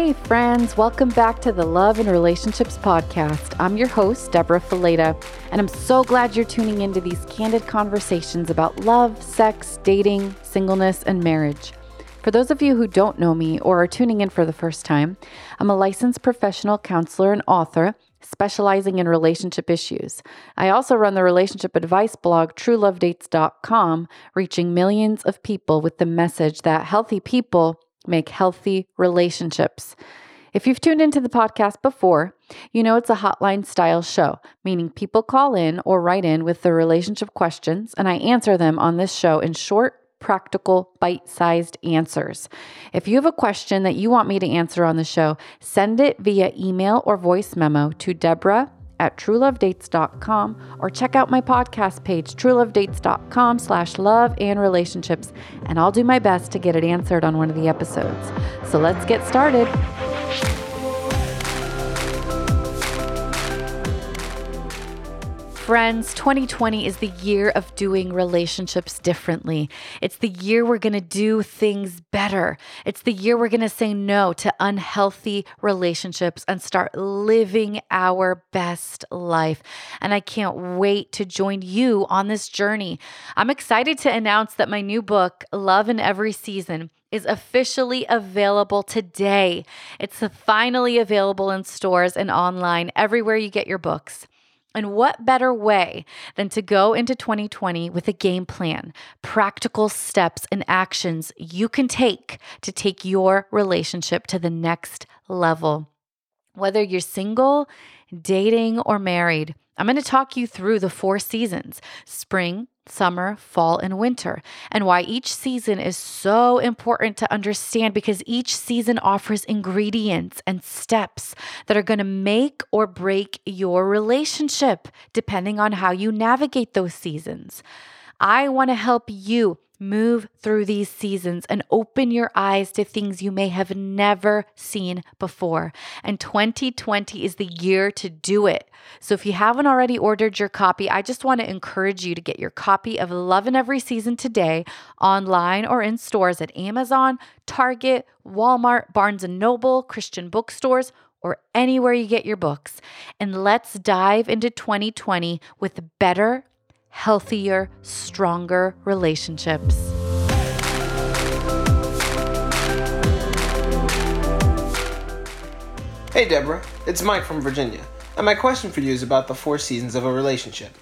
Hey, friends, welcome back to the Love and Relationships Podcast. I'm your host, Deborah Fileta, and I'm so glad you're tuning into these candid conversations about love, sex, dating, singleness, and marriage. For those of you who don't know me or are tuning in for the first time, I'm a licensed professional counselor and author specializing in relationship issues. I also run the relationship advice blog truelovedates.com, reaching millions of people with the message that healthy people make healthy relationships. If you've tuned into the podcast before, you know it's a hotline style show, meaning people call in or write in with their relationship questions, and I answer them on this show in short, practical, bite sized answers. If you have a question that you want me to answer on the show, send it via email or voice memo to Deborah at truelovedates.com or check out my podcast page, truelovedates.com slash love and relationships, and I'll do my best to get it answered on one of the episodes. So let's get started. Friends, 2020 is the year of doing relationships differently. It's the year we're going to do things better. It's the year we're going to say no to unhealthy relationships and start living our best life. And I can't wait to join you on this journey. I'm excited to announce that my new book, Love in Every Season, is officially available today. It's finally available in stores and online everywhere you get your books. And what better way than to go into 2020 with a game plan, practical steps and actions you can take to take your relationship to the next level? Whether you're single, dating, or married, I'm going to talk you through the four seasons spring, summer, fall, and winter, and why each season is so important to understand because each season offers ingredients and steps that are going to make or break your relationship, depending on how you navigate those seasons. I want to help you Move through these seasons and open your eyes to things you may have never seen before. And 2020 is the year to do it. So if you haven't already ordered your copy, I just want to encourage you to get your copy of Love in Every Season today online or in stores at Amazon, Target, Walmart, Barnes Noble, Christian bookstores, or anywhere you get your books. And let's dive into 2020 with better healthier, stronger relationships. Hey Deborah, it's Mike from Virginia, and my question for you is about the four seasons of a relationship.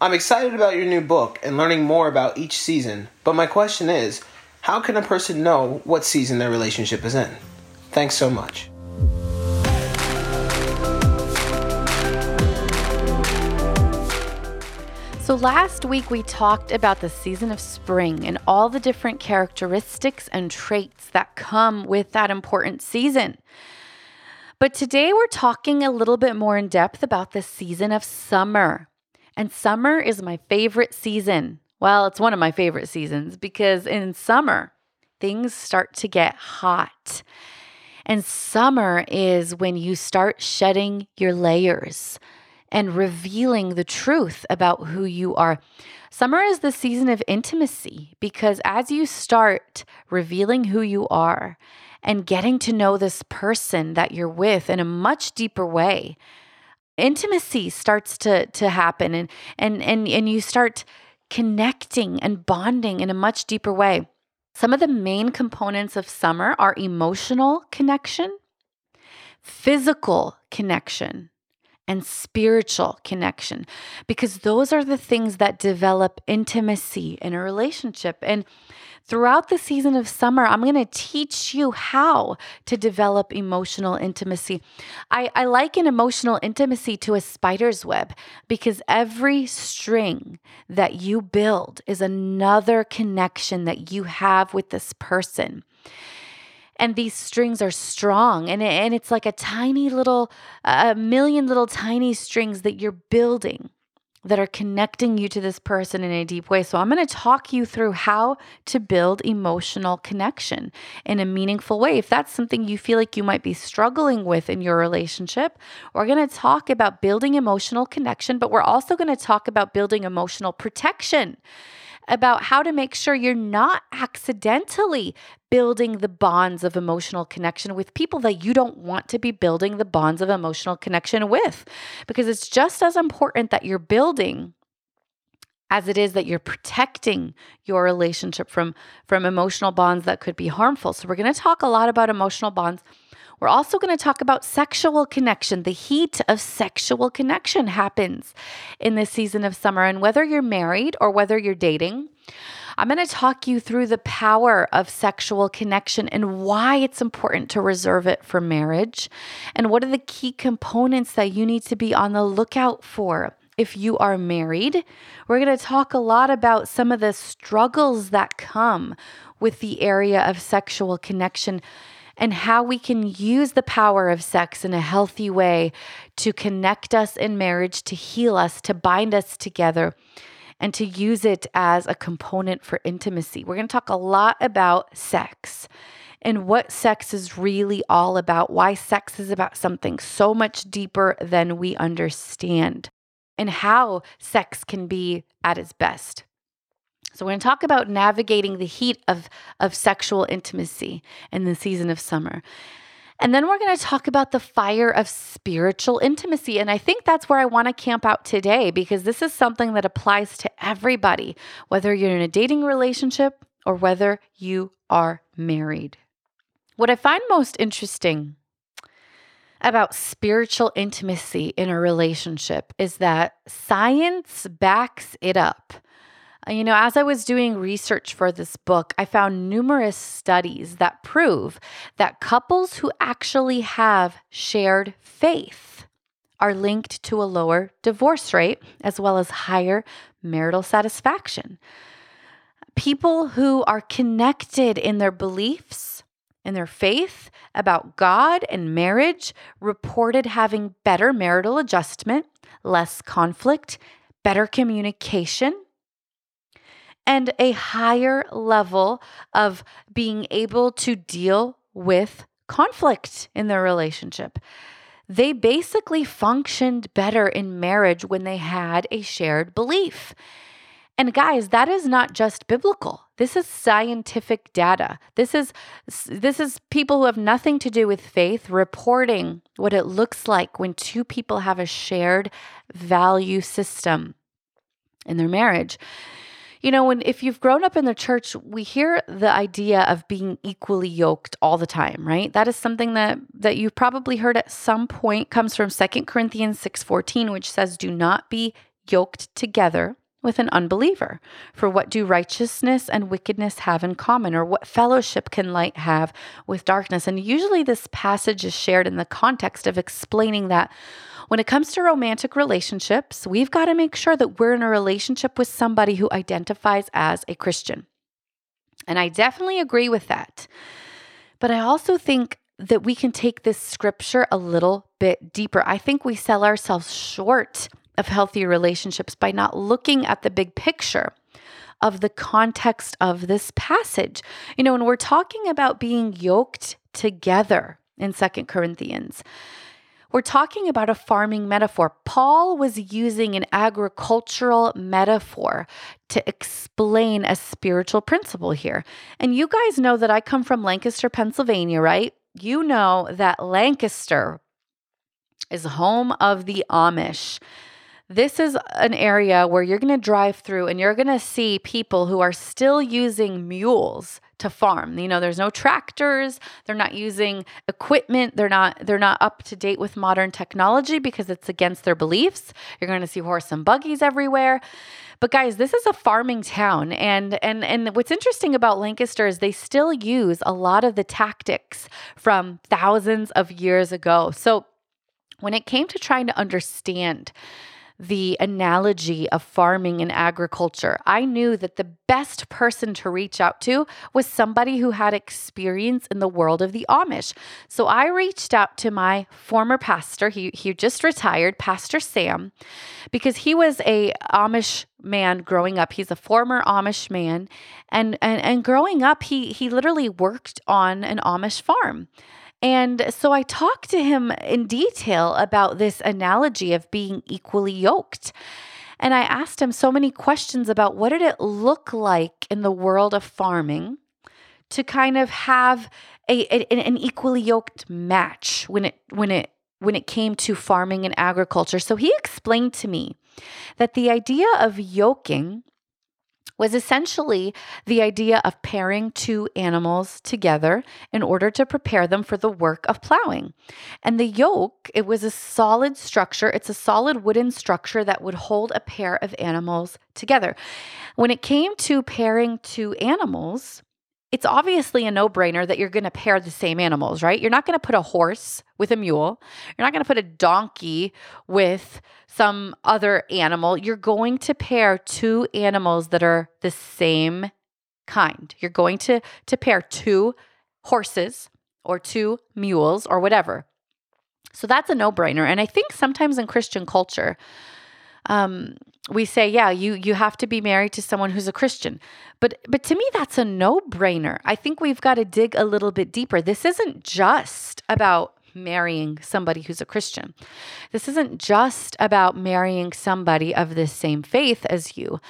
I'm excited about your new book and learning more about each season, but my question is how can a person know what season their relationship is in? Thanks so much. So, last week we talked about the season of spring and all the different characteristics and traits that come with that important season. But today we're talking a little bit more in depth about the season of summer. And summer is my favorite season. Well, it's one of my favorite seasons because in summer, things start to get hot. And summer is when you start shedding your layers and revealing the truth about who you are. Summer is the season of intimacy because as you start revealing who you are and getting to know this person that you're with in a much deeper way, intimacy starts to to happen and and and and you start connecting and bonding in a much deeper way. Some of the main components of summer are emotional connection, physical connection, and spiritual connection because those are the things that develop intimacy in a relationship. And throughout the season of summer, I'm going to teach you how to develop emotional intimacy. I, I liken emotional intimacy to a spider's web because every string that you build is another connection that you have with this person and these strings are strong and, and it's like a tiny little a million little tiny strings that you're building that are connecting you to this person in a deep way. So, I'm going to talk you through how to build emotional connection in a meaningful way. If that's something you feel like you might be struggling with in your relationship, we're going to talk about building emotional connection, but we're also going to talk about building emotional protection about how to make sure you're not accidentally building the bonds of emotional connection with people that you don't want to be building the bonds of emotional connection with. Because it's just as important that you're building as it is that you're protecting your relationship from from emotional bonds that could be harmful. So we're going to talk a lot about emotional bonds. We're also going to talk about sexual connection. The heat of sexual connection happens in this season of summer and whether you're married or whether you're dating, I'm going to talk you through the power of sexual connection and why it's important to reserve it for marriage and what are the key components that you need to be on the lookout for if you are married. We're going to talk a lot about some of the struggles that come with the area of sexual connection and how we can use the power of sex in a healthy way to connect us in marriage, to heal us, to bind us together, and to use it as a component for intimacy. We're going to talk a lot about sex and what sex is really all about, why sex is about something so much deeper than we understand and how sex can be at its best. So, we're going to talk about navigating the heat of, of sexual intimacy in the season of summer. And then we're going to talk about the fire of spiritual intimacy. And I think that's where I want to camp out today because this is something that applies to everybody, whether you're in a dating relationship or whether you are married. What I find most interesting about spiritual intimacy in a relationship is that science backs it up. You know, as I was doing research for this book, I found numerous studies that prove that couples who actually have shared faith are linked to a lower divorce rate as well as higher marital satisfaction. People who are connected in their beliefs in their faith about God and marriage reported having better marital adjustment, less conflict, better communication, and a higher level of being able to deal with conflict in their relationship. They basically functioned better in marriage when they had a shared belief. And guys, that is not just biblical. This is scientific data. This is this is people who have nothing to do with faith reporting what it looks like when two people have a shared value system in their marriage. You know, when if you've grown up in the church, we hear the idea of being equally yoked all the time, right? That is something that that you've probably heard at some point comes from Second Corinthians 6:14, which says, "Do not be yoked together with an unbeliever? For what do righteousness and wickedness have in common? Or what fellowship can light have with darkness? And usually this passage is shared in the context of explaining that when it comes to romantic relationships, we've got to make sure that we're in a relationship with somebody who identifies as a Christian. And I definitely agree with that. But I also think that we can take this scripture a little bit deeper. I think we sell ourselves short of healthy relationships by not looking at the big picture of the context of this passage. You know, when we're talking about being yoked together in Second Corinthians, we're talking about a farming metaphor. Paul was using an agricultural metaphor to explain a spiritual principle here. And you guys know that I come from Lancaster, Pennsylvania, right? You know that Lancaster is home of the Amish. This is an area where you're going to drive through and you're going to see people who are still using mules to farm. You know, there's no tractors, they're not using equipment, they're not they're not up to date with modern technology because it's against their beliefs. You're going to see horse and buggies everywhere. But guys, this is a farming town and and and what's interesting about Lancaster is they still use a lot of the tactics from thousands of years ago. So when it came to trying to understand the analogy of farming and agriculture. I knew that the best person to reach out to was somebody who had experience in the world of the Amish. So I reached out to my former pastor, he, he just retired, Pastor Sam, because he was a Amish man growing up. He's a former Amish man. And, and, and growing up, he, he literally worked on an Amish farm. And so I talked to him in detail about this analogy of being equally yoked. And I asked him so many questions about what did it look like in the world of farming to kind of have a, a an equally yoked match when it when it when it came to farming and agriculture. So he explained to me that the idea of yoking was essentially the idea of pairing two animals together in order to prepare them for the work of plowing. And the yoke, it was a solid structure, it's a solid wooden structure that would hold a pair of animals together. When it came to pairing two animals, it's obviously a no brainer that you're going to pair the same animals, right? You're not going to put a horse with a mule. You're not going to put a donkey with some other animal. You're going to pair two animals that are the same kind. You're going to, to pair two horses or two mules or whatever. So that's a no brainer. And I think sometimes in Christian culture, um, we say, yeah, you you have to be married to someone who's a Christian. But but to me that's a no-brainer. I think we've got to dig a little bit deeper. This isn't just about marrying somebody who's a Christian. This isn't just about marrying somebody of the same faith as you.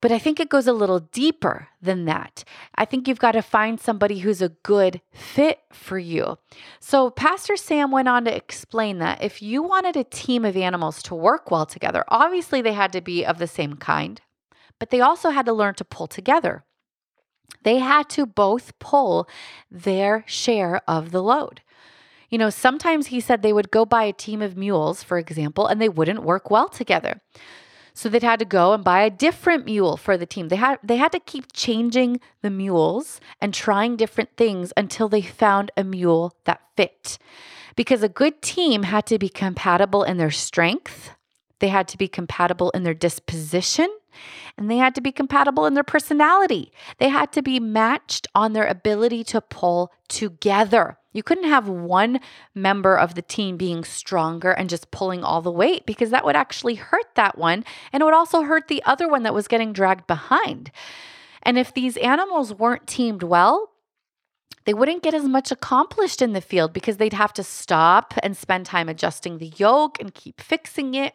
But I think it goes a little deeper than that. I think you've got to find somebody who's a good fit for you. So, Pastor Sam went on to explain that if you wanted a team of animals to work well together, obviously they had to be of the same kind, but they also had to learn to pull together. They had to both pull their share of the load. You know, sometimes he said they would go buy a team of mules, for example, and they wouldn't work well together. So they'd had to go and buy a different mule for the team. They had they had to keep changing the mules and trying different things until they found a mule that fit. Because a good team had to be compatible in their strength, they had to be compatible in their disposition, and they had to be compatible in their personality. They had to be matched on their ability to pull together. You couldn't have one member of the team being stronger and just pulling all the weight because that would actually hurt that one. And it would also hurt the other one that was getting dragged behind. And if these animals weren't teamed well, they wouldn't get as much accomplished in the field because they'd have to stop and spend time adjusting the yoke and keep fixing it.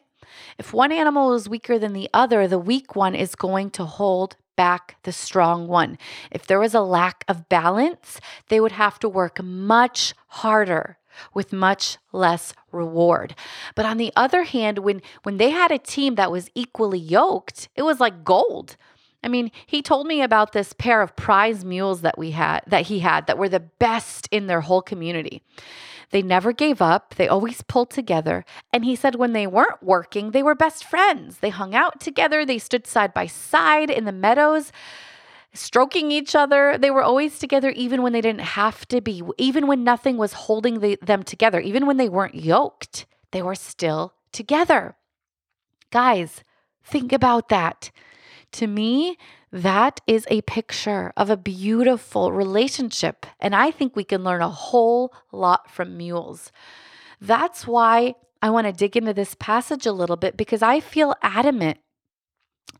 If one animal is weaker than the other, the weak one is going to hold back the strong one. If there was a lack of balance, they would have to work much harder with much less reward. But on the other hand, when when they had a team that was equally yoked, it was like gold. I mean, he told me about this pair of prize mules that we had that he had that were the best in their whole community. They never gave up, they always pulled together. And he said when they weren't working, they were best friends. They hung out together, they stood side by side in the meadows, stroking each other. They were always together, even when they didn't have to be, even when nothing was holding the, them together, even when they weren't yoked, they were still together. Guys, think about that. To me, that is a picture of a beautiful relationship. And I think we can learn a whole lot from mules. That's why I want to dig into this passage a little bit because I feel adamant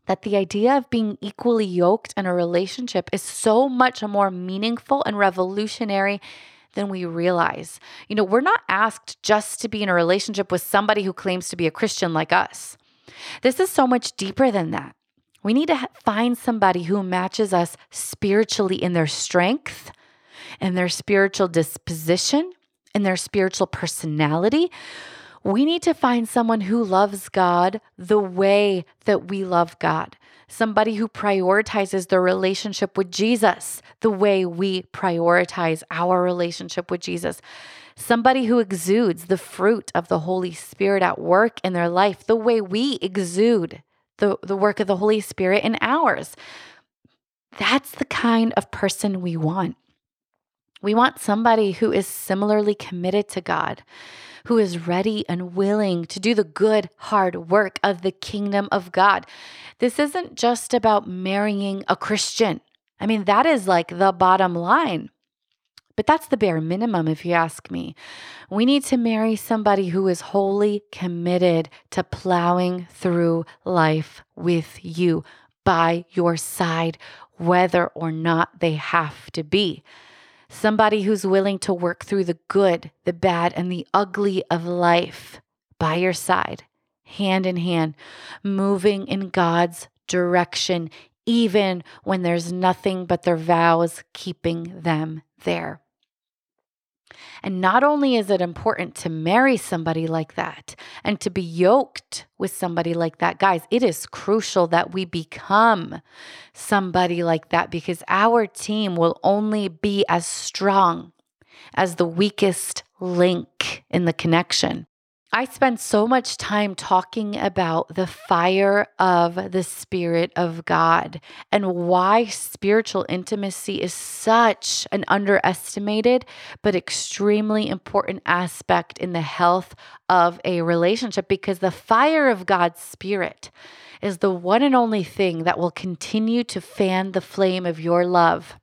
that the idea of being equally yoked in a relationship is so much more meaningful and revolutionary than we realize. You know, we're not asked just to be in a relationship with somebody who claims to be a Christian like us. This is so much deeper than that. We need to find somebody who matches us spiritually in their strength, in their spiritual disposition, in their spiritual personality. We need to find someone who loves God the way that we love God. Somebody who prioritizes their relationship with Jesus the way we prioritize our relationship with Jesus. Somebody who exudes the fruit of the Holy Spirit at work in their life the way we exude the, the work of the Holy Spirit in ours. That's the kind of person we want. We want somebody who is similarly committed to God, who is ready and willing to do the good, hard work of the kingdom of God. This isn't just about marrying a Christian. I mean, that is like the bottom line. But that's the bare minimum, if you ask me. We need to marry somebody who is wholly committed to plowing through life with you by your side, whether or not they have to be. Somebody who's willing to work through the good, the bad, and the ugly of life by your side hand in hand, moving in God's direction, even when there's nothing but their vows keeping them there. And not only is it important to marry somebody like that and to be yoked with somebody like that, guys, it is crucial that we become somebody like that because our team will only be as strong as the weakest link in the connection. I spend so much time talking about the fire of the Spirit of God and why spiritual intimacy is such an underestimated but extremely important aspect in the health of a relationship because the fire of God's Spirit is the one and only thing that will continue to fan the flame of your love.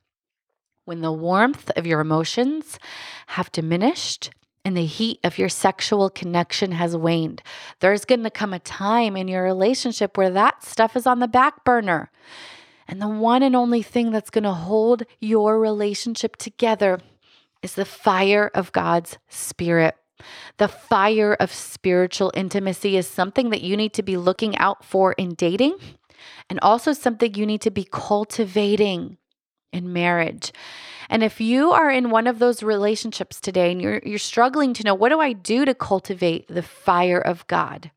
When the warmth of your emotions have diminished and the heat of your sexual connection has waned. There's going to come a time in your relationship where that stuff is on the back burner. And the one and only thing that's going to hold your relationship together is the fire of God's Spirit. The fire of spiritual intimacy is something that you need to be looking out for in dating and also something you need to be cultivating in marriage. And if you are in one of those relationships today and you're you're struggling to know what do I do to cultivate the fire of God?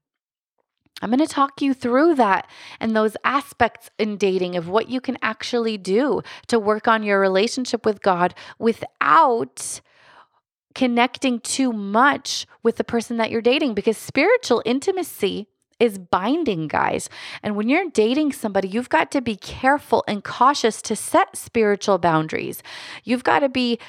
I'm going to talk you through that and those aspects in dating of what you can actually do to work on your relationship with God without connecting too much with the person that you're dating because spiritual intimacy is binding, guys. And when you're dating somebody, you've got to be careful and cautious to set spiritual boundaries. You've got to be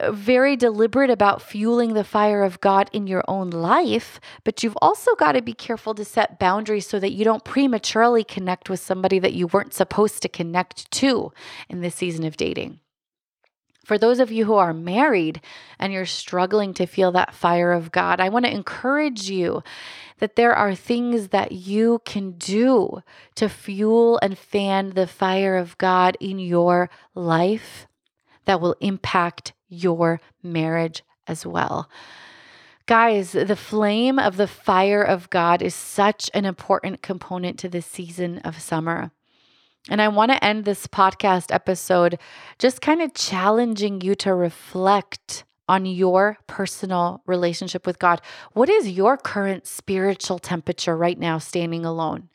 uh, very deliberate about fueling the fire of God in your own life, but you've also got to be careful to set boundaries so that you don't prematurely connect with somebody that you weren't supposed to connect to in this season of dating. For those of you who are married and you're struggling to feel that fire of God, I want to encourage you that there are things that you can do to fuel and fan the fire of God in your life that will impact your marriage as well. Guys, the flame of the fire of God is such an important component to this season of summer. And I want to end this podcast episode just kind of challenging you to reflect on your personal relationship with God. What is your current spiritual temperature right now, standing alone?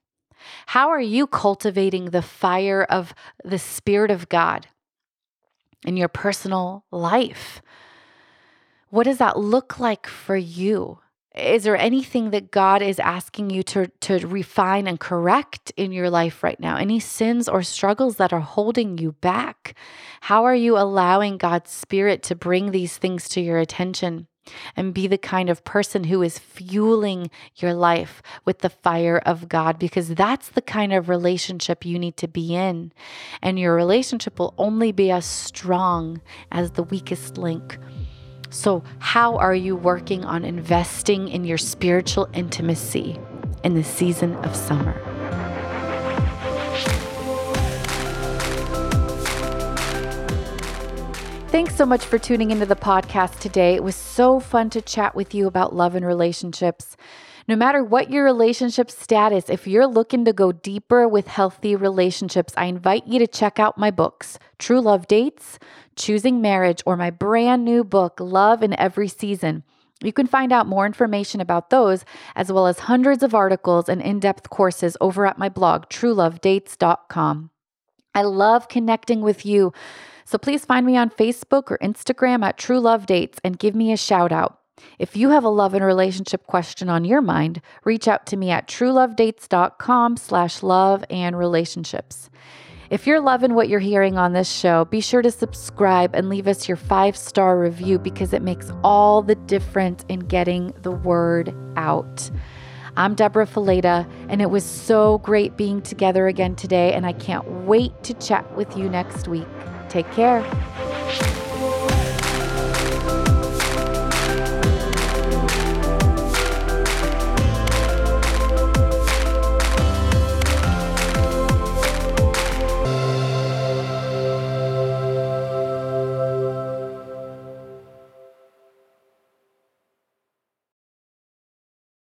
How are you cultivating the fire of the Spirit of God in your personal life? What does that look like for you? Is there anything that God is asking you to, to refine and correct in your life right now? Any sins or struggles that are holding you back? How are you allowing God's Spirit to bring these things to your attention? and be the kind of person who is fueling your life with the fire of God because that's the kind of relationship you need to be in. And your relationship will only be as strong as the weakest link. So, how are you working on investing in your spiritual intimacy in the season of summer? Thanks so much for tuning into the podcast today. It was so fun to chat with you about love and relationships. No matter what your relationship status, if you're looking to go deeper with healthy relationships, I invite you to check out my books, True Love Dates, Choosing Marriage, or my brand new book, Love in Every Season. You can find out more information about those, as well as hundreds of articles and in depth courses over at my blog, truelovedates.com. I love connecting with you. So please find me on Facebook or Instagram at True Love Dates and give me a shout out. If you have a love and relationship question on your mind, reach out to me at truelovedates.com slash love and relationships. If you're loving what you're hearing on this show, be sure to subscribe and leave us your five star review because it makes all the difference in getting the word out. I'm Deborah Fileta, and it was so great being together again today, and I can't wait to chat with you next week. Take care.